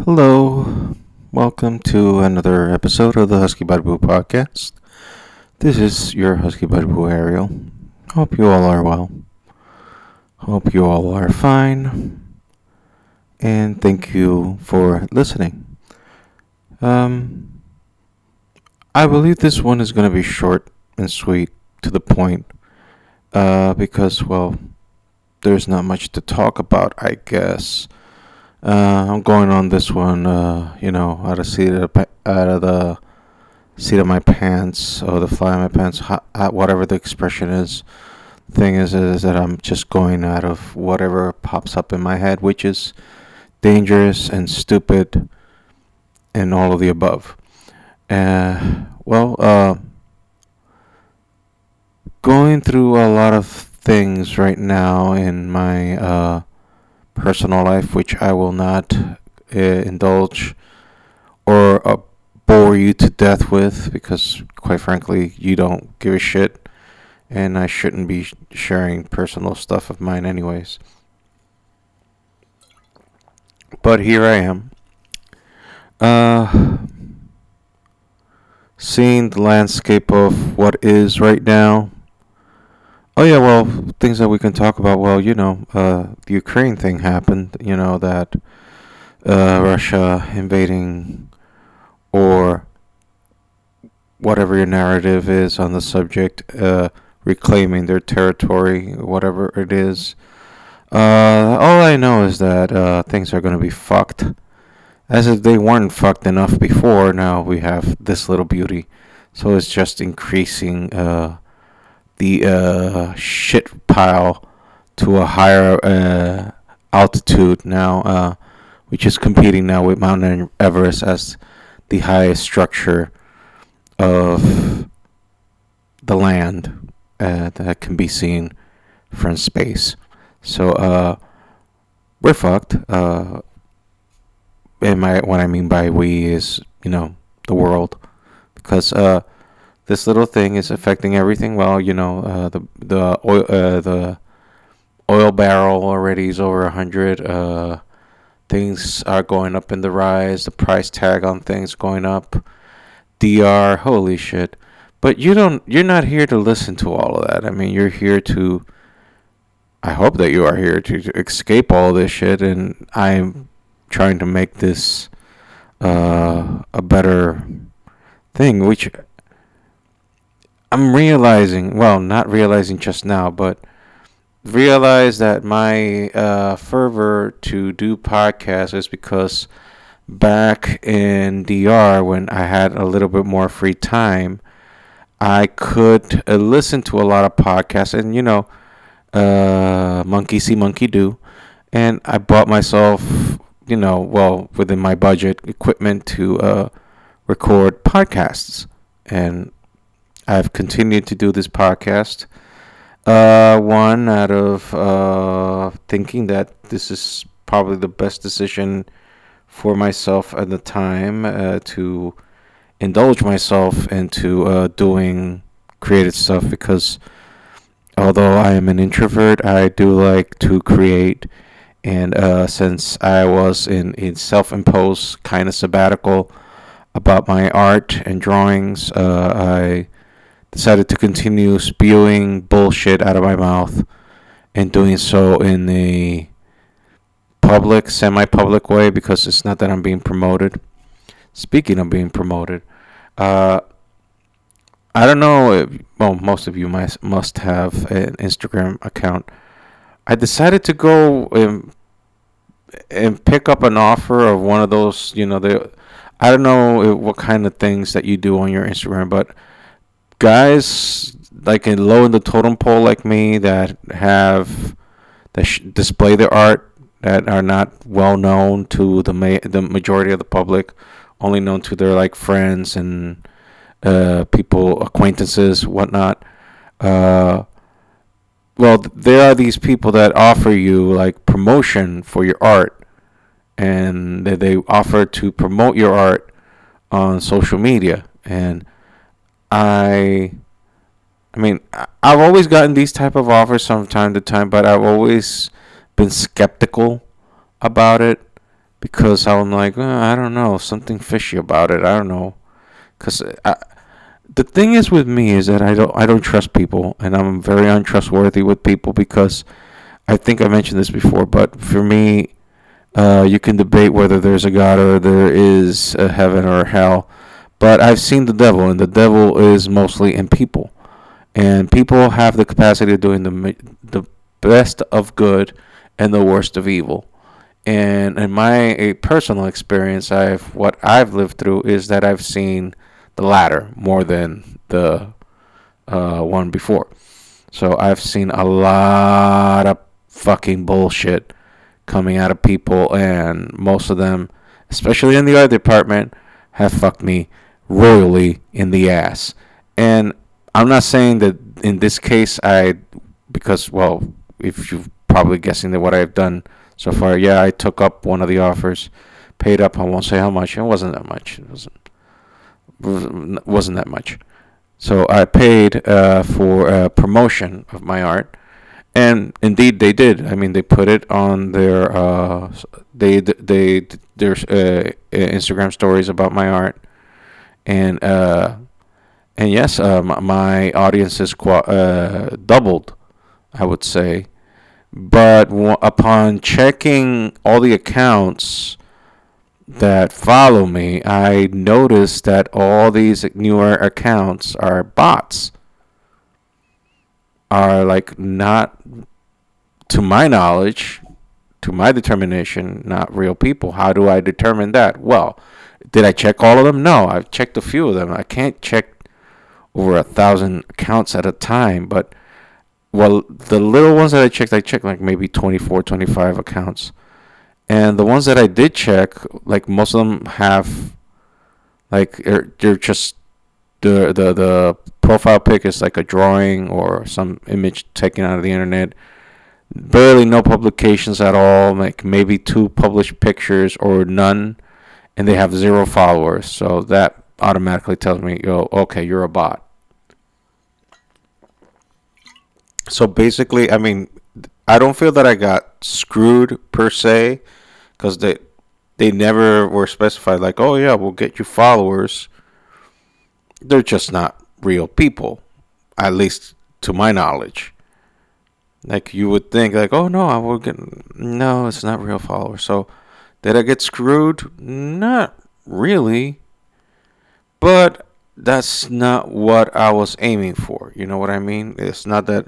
Hello, welcome to another episode of the Husky Barbu podcast. This is your Husky Barbu Ariel. Hope you all are well. Hope you all are fine. And thank you for listening. Um, I believe this one is going to be short and sweet, to the point, uh, because, well, there's not much to talk about, I guess. Uh, I'm going on this one, uh, you know, out of seat of, out of the seat of my pants or the fly of my pants, whatever the expression is. Thing is, is that I'm just going out of whatever pops up in my head, which is dangerous and stupid, and all of the above. Uh, well, uh, going through a lot of things right now in my uh personal life, which I will not uh, indulge or uh, bore you to death with because, quite frankly, you don't give a shit, and I shouldn't be sharing personal stuff of mine, anyways. But here I am. Uh, seeing the landscape of what is right now Oh yeah, well, things that we can talk about. Well, you know, uh, the Ukraine thing happened. You know that uh, Russia invading or whatever your narrative is on the subject, uh, reclaiming their territory, whatever it is. Uh, all I know is that uh, things are going to be fucked. As if they weren't fucked enough before, now we have this little beauty. So it's just increasing uh, the uh, shit pile to a higher uh, altitude now, uh, which is competing now with Mount Everest as the highest structure of the land uh, that can be seen from space. So uh, we're fucked. And my what I mean by we is you know the world because this little thing is affecting everything. Well, you know, uh, the the oil uh, the oil barrel already is over a hundred. Uh, things are going up in the rise. The price tag on things going up. DR, holy shit! But you don't. You're not here to listen to all of that. I mean, you're here to. I hope that you are here to, to escape all this shit, and I'm trying to make this uh, a better thing, which I'm realizing, well, not realizing just now, but realize that my uh, fervor to do podcasts is because back in DR when I had a little bit more free time, I could uh, listen to a lot of podcasts, and you know, uh, monkey see, monkey do, and I bought myself, you know, well within my budget, equipment to uh, record podcasts, and I've continued to do this podcast. Uh, one out of uh, thinking that this is probably the best decision for myself at the time uh, to indulge myself into uh, doing creative stuff because although I am an introvert, I do like to create. And uh, since I was in a self imposed kind of sabbatical about my art and drawings, uh, I decided to continue spewing bullshit out of my mouth and doing so in a public, semi public way because it's not that I'm being promoted. Speaking of being promoted, uh, I don't know if, well, most of you must, must have an Instagram account. I decided to go and, and pick up an offer of one of those, you know, the, I don't know what kind of things that you do on your Instagram, but guys like in low in the totem pole like me that have that sh- display their art that are not well known to the ma- the majority of the public, only known to their like friends and uh, people, acquaintances, whatnot. Uh, well, there are these people that offer you like promotion for your art, and they offer to promote your art on social media, and I I mean, I've always gotten these type of offers from time to time, but I've always been skeptical about it because I'm like, oh, I don't know, something fishy about it. I don't know, because the thing is with me is that I don't I don't trust people, and I'm very untrustworthy with people because I think I mentioned this before, but for me, uh, you can debate whether there's a God or there is a heaven or hell. But I've seen the devil, and the devil is mostly in people. And people have the capacity of doing the, the best of good and the worst of evil. And in my personal experience, I've what I've lived through is that I've seen the latter more than the uh, one before. So I've seen a lot of fucking bullshit coming out of people, and most of them, especially in the art department, have fucked me royally in the ass. And I'm not saying that in this case I, because well, if you're probably guessing that what I've done so far, yeah, I took up one of the offers, paid up. I won't say how much. It wasn't that much. It wasn't wasn't that much. So I paid uh, for a promotion of my art and indeed they did. I mean, they put it on their uh, they they their uh, Instagram stories about my art, and uh, and yes, uh, my audience has qu- uh, doubled, I would say. But w- upon checking all the accounts that follow me, I noticed that all these newer accounts are bots are like not, to my knowledge, to my determination, not real people. How do I determine that? Well, did I check all of them? No, I've checked a few of them. I can't check over a thousand accounts at a time, but well, the little ones that I checked, I checked like maybe 24, 25 accounts. And the ones that I did check, like most of them have, like, er, they're just the the the profile pic is like a drawing or some image taken out of the internet. Barely no publications at all, like maybe two published pictures or none, and they have zero followers. So that automatically tells me, yo, okay, you're a bot. So basically, I mean, I don't feel that I got screwed per se, because they they never were specified like, oh yeah, we'll get you followers they're just not real people, at least to my knowledge. Like you would think, like, oh no, I will get no, it's not real followers. So did I get screwed? Not really. But that's not what I was aiming for. You know what I mean? It's not that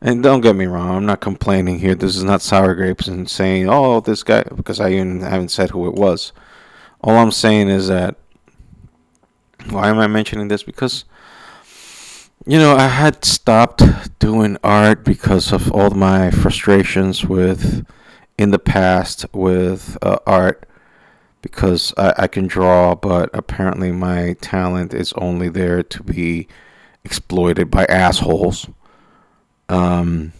and don't get me wrong, I'm not complaining here. This is not sour grapes and saying, oh, this guy, because I even haven't said who it was. All I'm saying is that why am I mentioning this? Because you know, I had stopped doing art because of all my frustrations with in the past with uh, art because I, I can draw, but apparently my talent is only there to be exploited by assholes. Um,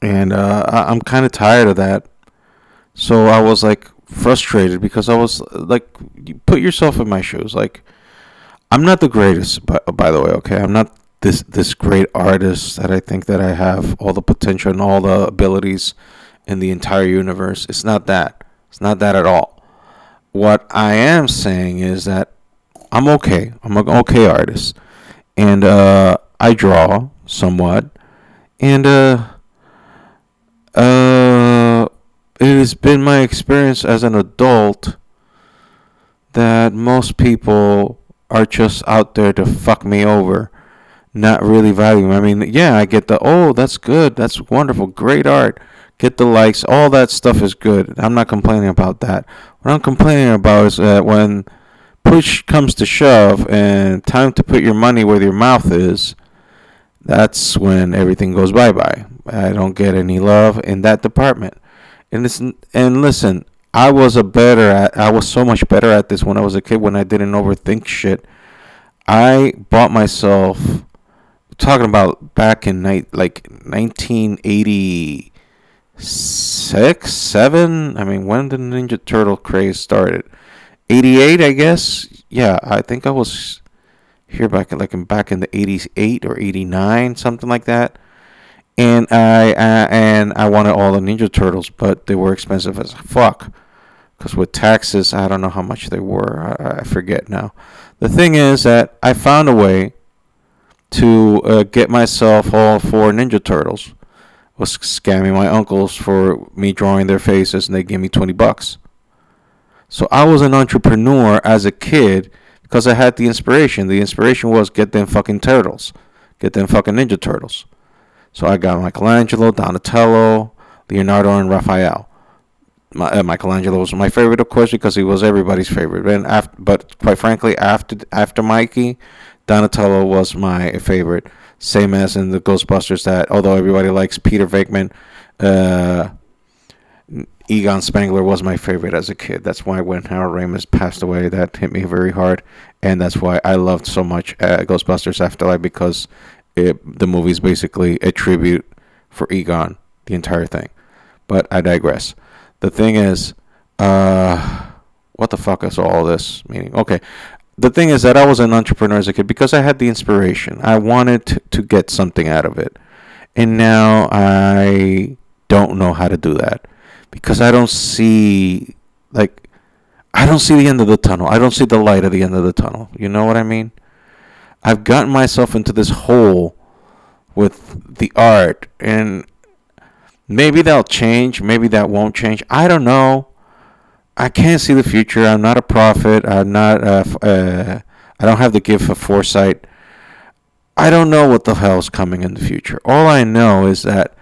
and uh, I, I'm kind of tired of that. So I was like, frustrated because I was like, you put yourself in my shoes. Like, I'm not the greatest, by, by the way. Okay, I'm not this this great artist that I think that I have all the potential and all the abilities in the entire universe. It's not that. It's not that at all. What I am saying is that I'm okay. I'm an okay artist, and uh, I draw somewhat, and uh, uh it has been my experience as an adult that most people are just out there to fuck me over, not really valuing. I mean, yeah, I get the oh, that's good, that's wonderful, great art, get the likes, all that stuff is good. I'm not complaining about that. What I'm complaining about is that when push comes to shove and time to put your money where your mouth is, that's when everything goes bye bye. I don't get any love in that department. And listen, and listen, I was a better at I was so much better at this when I was a kid when I didn't overthink shit. I bought myself talking about back in night like 1986, 7. I mean, when did Ninja Turtle craze started? 88, I guess. Yeah, I think I was here back in like in back in the 88 or 89, something like that and I uh, and I wanted all the Ninja Turtles, but they were expensive as fuck. because with taxes, I don't know how much they were. I, I, forget now. The thing is that I found a way to uh, get myself all four Ninja Turtles. Was scamming my uncles for me drawing their faces, and they gave me twenty bucks. So I was an entrepreneur as a kid because I had the inspiration. The inspiration was get them fucking turtles, get them fucking Ninja Turtles. So I got Michelangelo, Donatello, Leonardo, and Raphael my, uh, Michelangelo was my favorite, of course, because he was everybody's favorite. And after, but quite frankly, after after Mikey, Donatello was my favorite. Same as in the Ghostbusters, that although everybody likes Peter Venkman, uh, Egon Spengler was my favorite as a kid. That's why when Harold Ramis passed away, that hit me very hard, and that's why I loved so much uh, Ghostbusters Afterlife because it, the movie is basically a tribute for Egon, the entire thing. But I digress the thing is, uh, what the fuck is all this meaning? Okay, the thing is that I was an entrepreneur as a kid because I had the inspiration. I wanted to, get something out of it, and now I don't know how to do that because I don't see like I don't see the end of the tunnel. I don't see the light at the end of the tunnel. You know what I mean? I've gotten myself into this hole with the art and Maybe that'll change. Maybe that won't change. I don't know. I can't see the future. I'm not a prophet. I'm not. Uh, uh, I don't have the gift of foresight. I don't know what the hell's coming in the future. All I know is that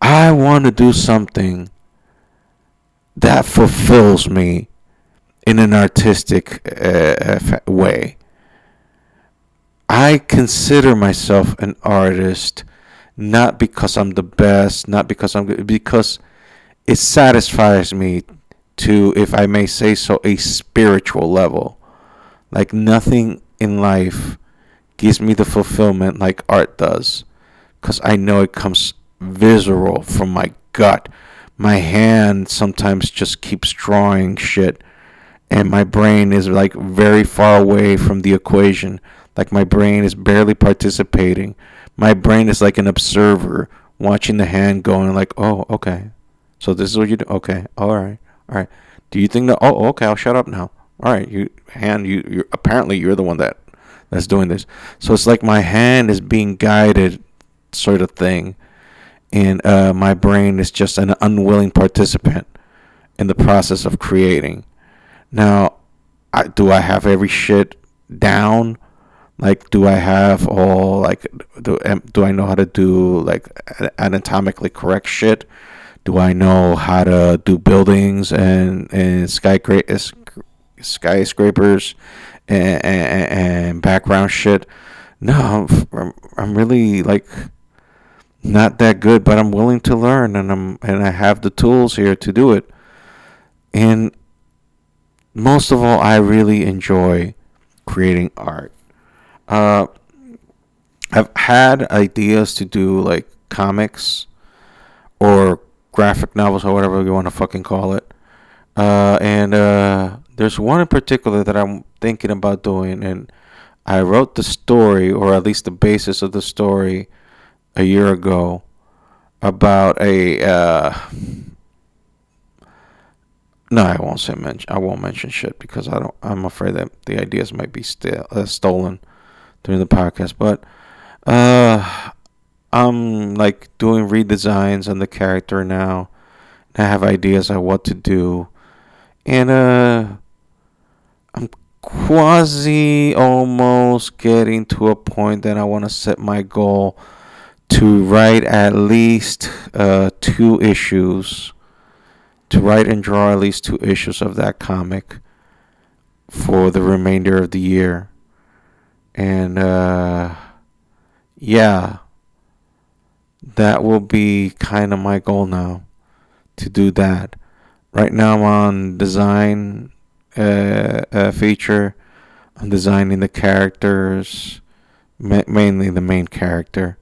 I want to do something that fulfills me in an artistic uh, way. I consider myself an artist not because I'm the best, not because I'm good, because it satisfies me to, if I may say so, a spiritual level. Like nothing in life gives me the fulfillment like art does, because I know it comes visceral from my gut. My hand sometimes just keeps drawing shit, and my brain is like very far away from the equation. Like my brain is barely participating my brain is like an observer watching the hand going like, oh, okay. So this is what you do. Okay. All right. All right. Do you think that? Oh, okay. I'll shut up now. All right. You hand. You. You. Apparently, you're the one that that's doing this. So it's like my hand is being guided, sort of thing, and uh, my brain is just an unwilling participant in the process of creating. Now, I, do I have every shit down? like do i have all like do, do i know how to do like anatomically correct shit do i know how to do buildings and and skyscrapers and, and, and background shit? No I'm, I'm really like not that good but i'm willing to learn and i'm and i have the tools here to do it. And most of all i really enjoy creating art. Uh, I've had ideas to do like comics or graphic novels or whatever you want to fucking call it. Uh, and uh, there's one in particular that I'm thinking about doing, and I wrote the story, or at least the basis of the story, a year ago about a uh, no, I won't say mention. I won't mention shit because I don't. I'm afraid that the ideas might be still uh, stolen during the podcast. But uh, I'm like doing redesigns on the character now. I have ideas on what to do, and uh, I'm quasi almost getting to a point that I want to set my goal to write at least uh, two issues, to write and draw at least two issues of that comic for the remainder of the year. And uh, yeah, that will be kind of my goal now to do that. Right now I'm on design uh, uh, feature. I'm designing the characters, ma- mainly the main character.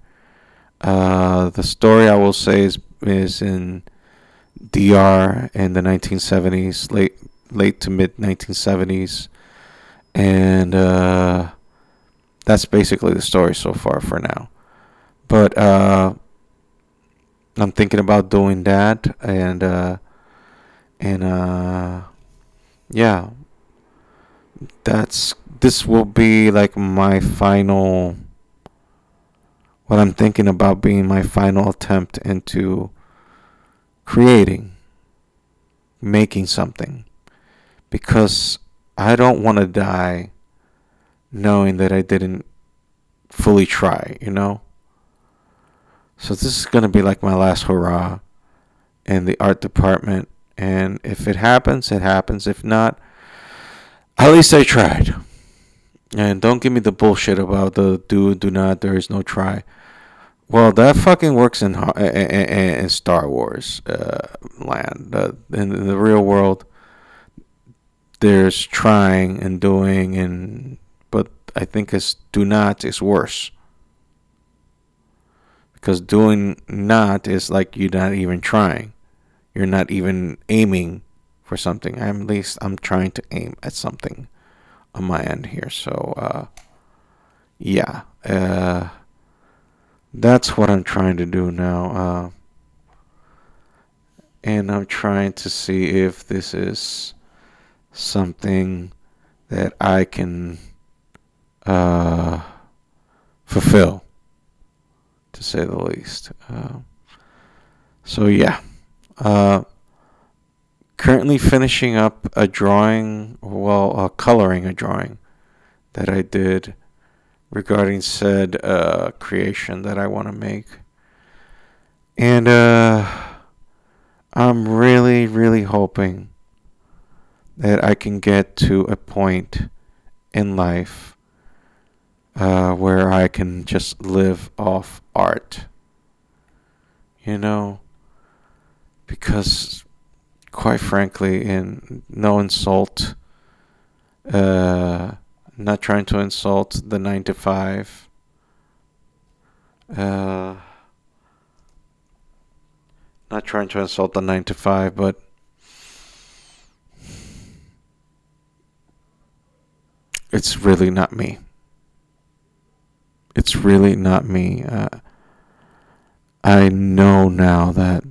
Uh, the story I will say is is in DR in the 1970s, late late to mid 1970s, and uh, that's basically the story so far for now. But uh, I'm thinking about doing that, and uh, And uh yeah. That's this will be like my final what I'm thinking about being my final attempt into creating making something because I don't want to die knowing that I didn't fully try, you know? So this is going to be like my last hurrah in the art department. And if it happens, it happens. If not, at least I tried. And don't give me the bullshit about the do, do not, there is no try. Well, that fucking works in in, in Star Wars uh, land. Uh, in, in the real world, there's trying and doing, and but I think it's do not is worse because doing not is like you're not even trying. You're not even aiming for something. I'm at least I'm trying to aim at something on my end here. So uh, yeah, uh, that's what I'm trying to do now. Uh, and I'm trying to see if this is something that I can uh, fulfill to say the least. Uh, so yeah, uh, currently finishing up a drawing, well, uh, coloring a drawing that I did regarding said uh, creation that I want to make, and uh, I'm really, really hoping that I can get to a point in life uh, where can just live off art. You know, because quite frankly, in no insult, uh, not trying to insult the nine to five. Uh, not trying to insult the nine to five, but it's really not me it's really not me. Uh, I know now that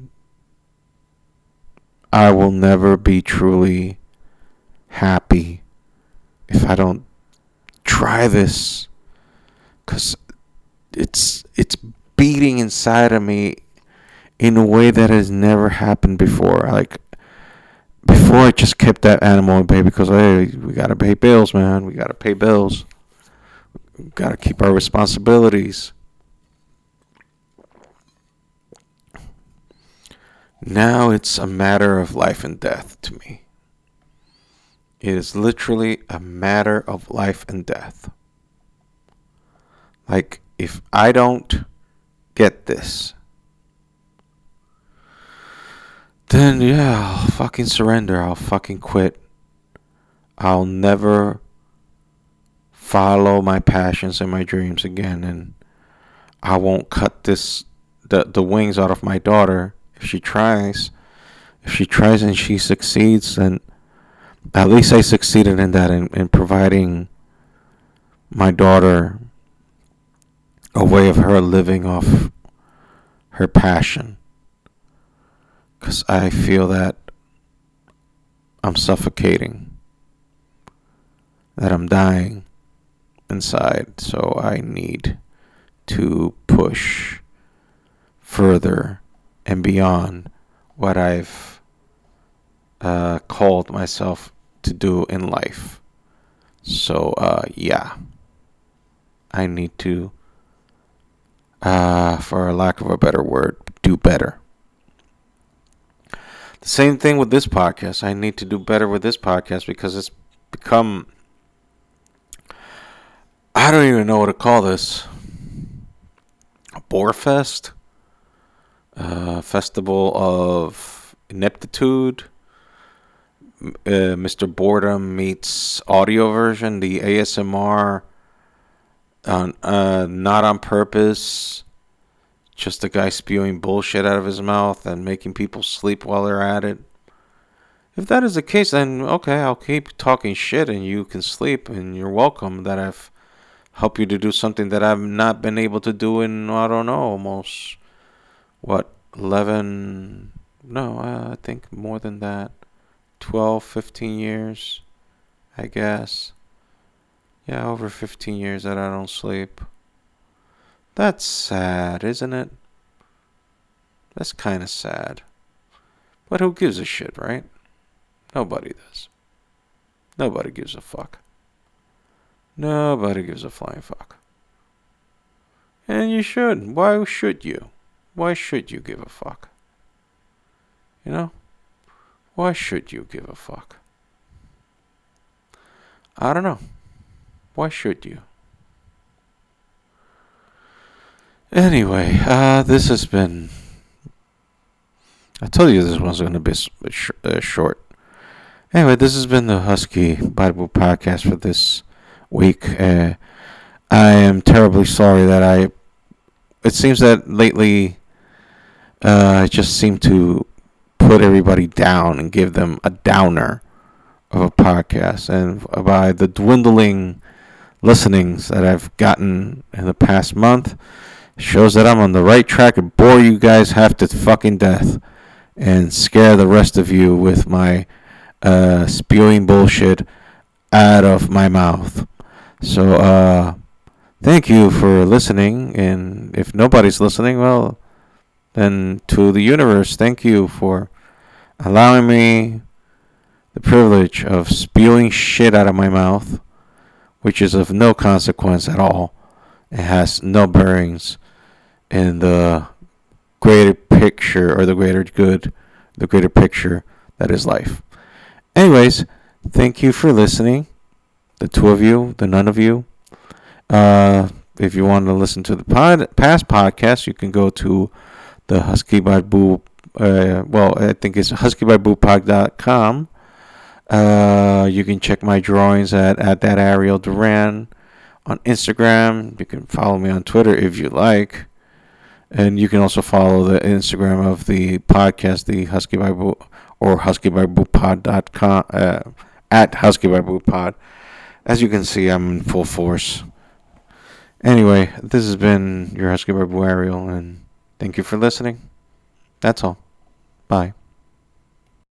I will never be truly happy if I don't try this cuz it's it's beating inside of me in a way that has never happened before. Like before I just kept that animal in bay because hey we got to pay bills man. We got to pay bills got to keep our responsibilities. Now it's a matter of life and death to me. It is literally a matter of life and death. Like, if I don't get this, then yeah, I'll fucking surrender. I'll fucking quit. I'll never follow my passions and my dreams again and I won't cut this the the wings out of my daughter if she tries. If she tries and she succeeds then at least I succeeded in that in, in providing my daughter a way of her living off her passion. Because I feel that I'm suffocating, that I'm dying inside, so I need to push further and beyond what I've uh, called myself to do in life. So, uh, yeah, I need to, uh, for lack of a better word, do better. The same thing with this podcast. I need to do better with this podcast because it's become I don't even know what to call this. A Borefest? Uh, festival of Ineptitude? Uh, Mr. Boredom meets audio version, the ASMR, uh, uh, not on purpose, just a guy spewing bullshit out of his mouth and making people sleep while they're at it. If that is the case, then okay, I'll keep talking shit and you can sleep and you're welcome that I've help you to do something that I've not been able to do in I don't know almost what eleven no uh, I think more than that 12, 15 years, I guess. Yeah, over 15 years that I don't sleep. That's sad, isn't it? That's kind of sad. But who gives a shit, right? Nobody does. Nobody gives a fuck. Nobody gives a flying fuck. And you should. Why should you? Why should you give a fuck? You know? Why should you give a fuck? I don't know. Why should you? Anyway, uh, this has been. I told you this one's going to be sh- uh, short. Anyway, this has been the Husky Barbu podcast for this week. Uh, I am terribly sorry that I. It seems that lately, uh, I just seem to put everybody down and give them a downer of a podcast. And by the dwindling listenings that I've gotten in the past month, shows that I'm on the right track and bore you guys half to fucking death and scare the rest of you with my uh, spewing bullshit out of my mouth. So, uh, thank you for listening. And if nobody's listening, well, then to the universe, thank you for allowing me the privilege of spewing shit out of my mouth, which is of no consequence at all. It has no bearings in the greater picture or the greater good, the greater picture that is life. Anyways, thank you for listening. The two of you, the none of you. Uh, if you want to listen to the pod, past podcast, you can go to the Husky Barbu. Uh, well, I think it's huskybarbupod.com. Uh, you can check my drawings at, at that Ariel Duran on Instagram. You can follow me on Twitter if you like. And you can also follow the Instagram of the podcast, the Husky Barbu, or huskybarbupod.com, uh, at Husky by Pod. As you can see, I'm in full force. Anyway, this has been your Husky Barbu Ariel, and thank you for listening. That's all. Bye.